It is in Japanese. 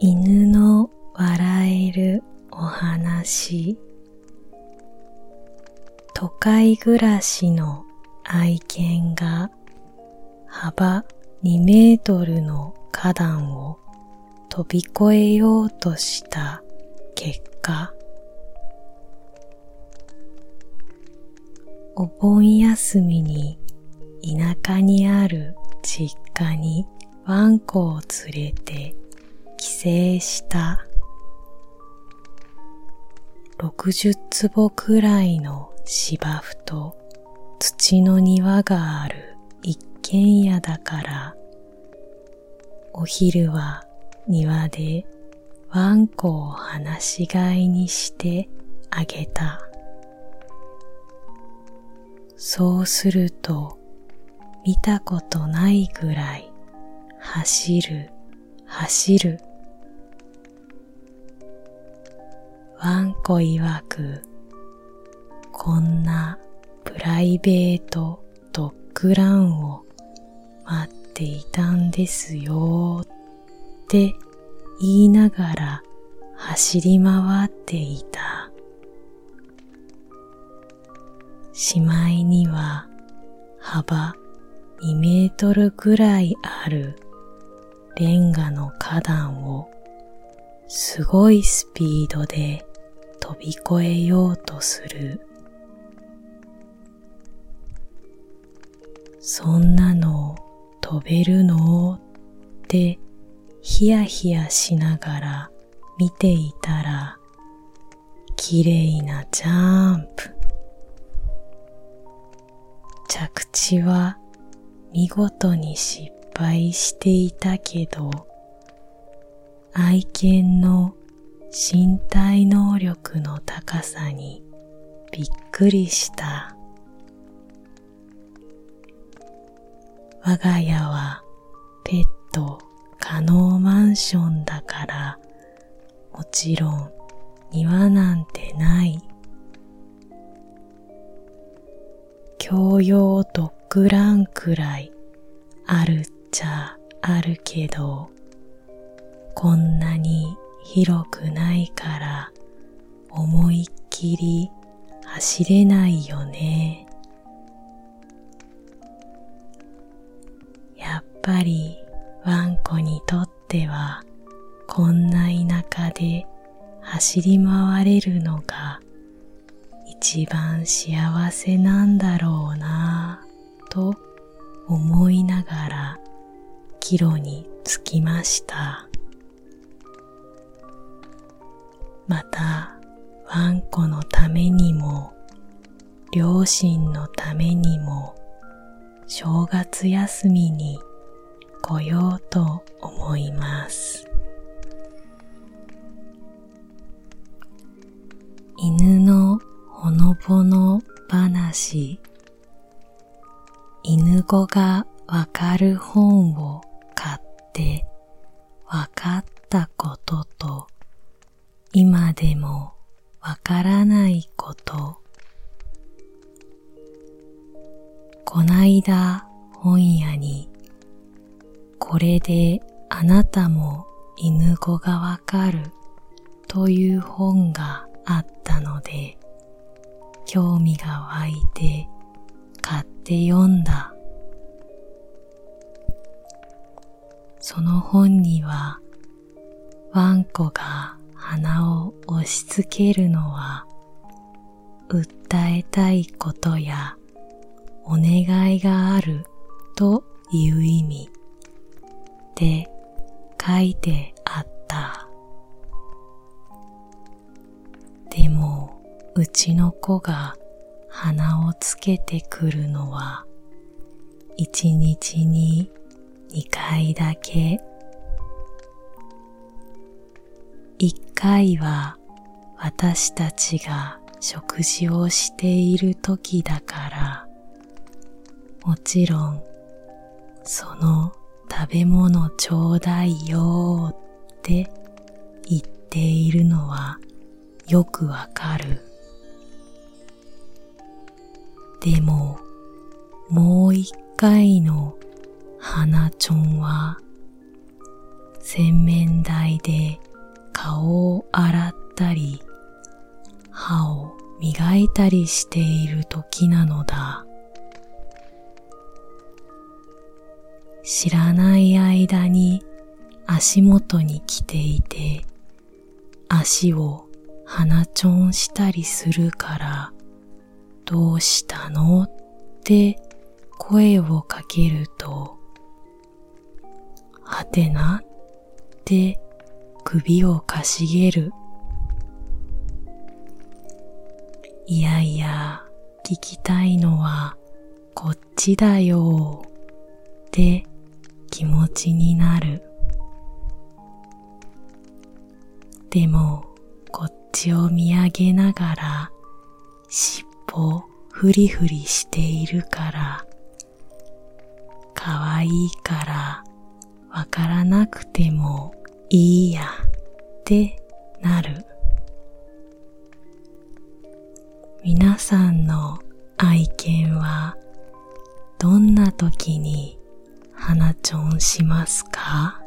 犬の笑えるお話。都会暮らしの愛犬が幅2メートルの花壇を飛び越えようとした結果お盆休みに田舎にある実家にワンコを連れて帰省した60坪くらいの芝生と土の庭がある一軒家だからお昼は庭でワンコを放し飼いにしてあげた。そうすると見たことないぐらい走る走る。ワンコ曰くこんなプライベートドッグランを待っていたんですよって言いながら走り回っていた。しまいには幅2メートルくらいあるレンガの花壇をすごいスピードで飛び越えようとする。そんなの飛べるの？ってヒヤヒヤしながら見ていたら綺麗なジャンプ。着地は見事に失敗していたけど愛犬の身体能力の高さにびっくりした。我が家はペット可能マンションだからもちろん庭なんてない。共用ドッグランくらいあるっちゃあるけどこんなに広くないから思いっきり走れないよね。やっぱりワンコにとってはこんな田舎で走り回れるのが一番幸せなんだろうなぁと思いながら帰路に着きました。またワンコのためにも両親のためにも正月休みに来ようと思います。犬のほのぼの話。犬語がわかる本を買ってわかっ本屋にこれであなたも犬語がわかるという本があったので興味が湧いて買って読んだ。その本にはワンコが鼻を押し付けるのは訴えたいことやお願いがあるという意味で書いてあった。でもうちの子が鼻をつけてくるのは一日に二回だけ一回は私たちが食事をしている時だから、もちろんその食べ物ちょうだいよって言っているのはよくわかる。でももう一回の花ちょんは洗面台で顔を洗ったり歯を磨いたりしている時なのだ。知らない間に足元に来ていて足を鼻ちょんしたりするからどうしたのって声をかけるとはてなって首をかしげる。いやいや、聞きたいのはこっちだよって気持ちになる。でもこっちを見上げながら尻尾フリフリしているからかわいいからわからなくてもいいやってなる。皆さんの愛犬はどんな時に鼻ちょんしますか？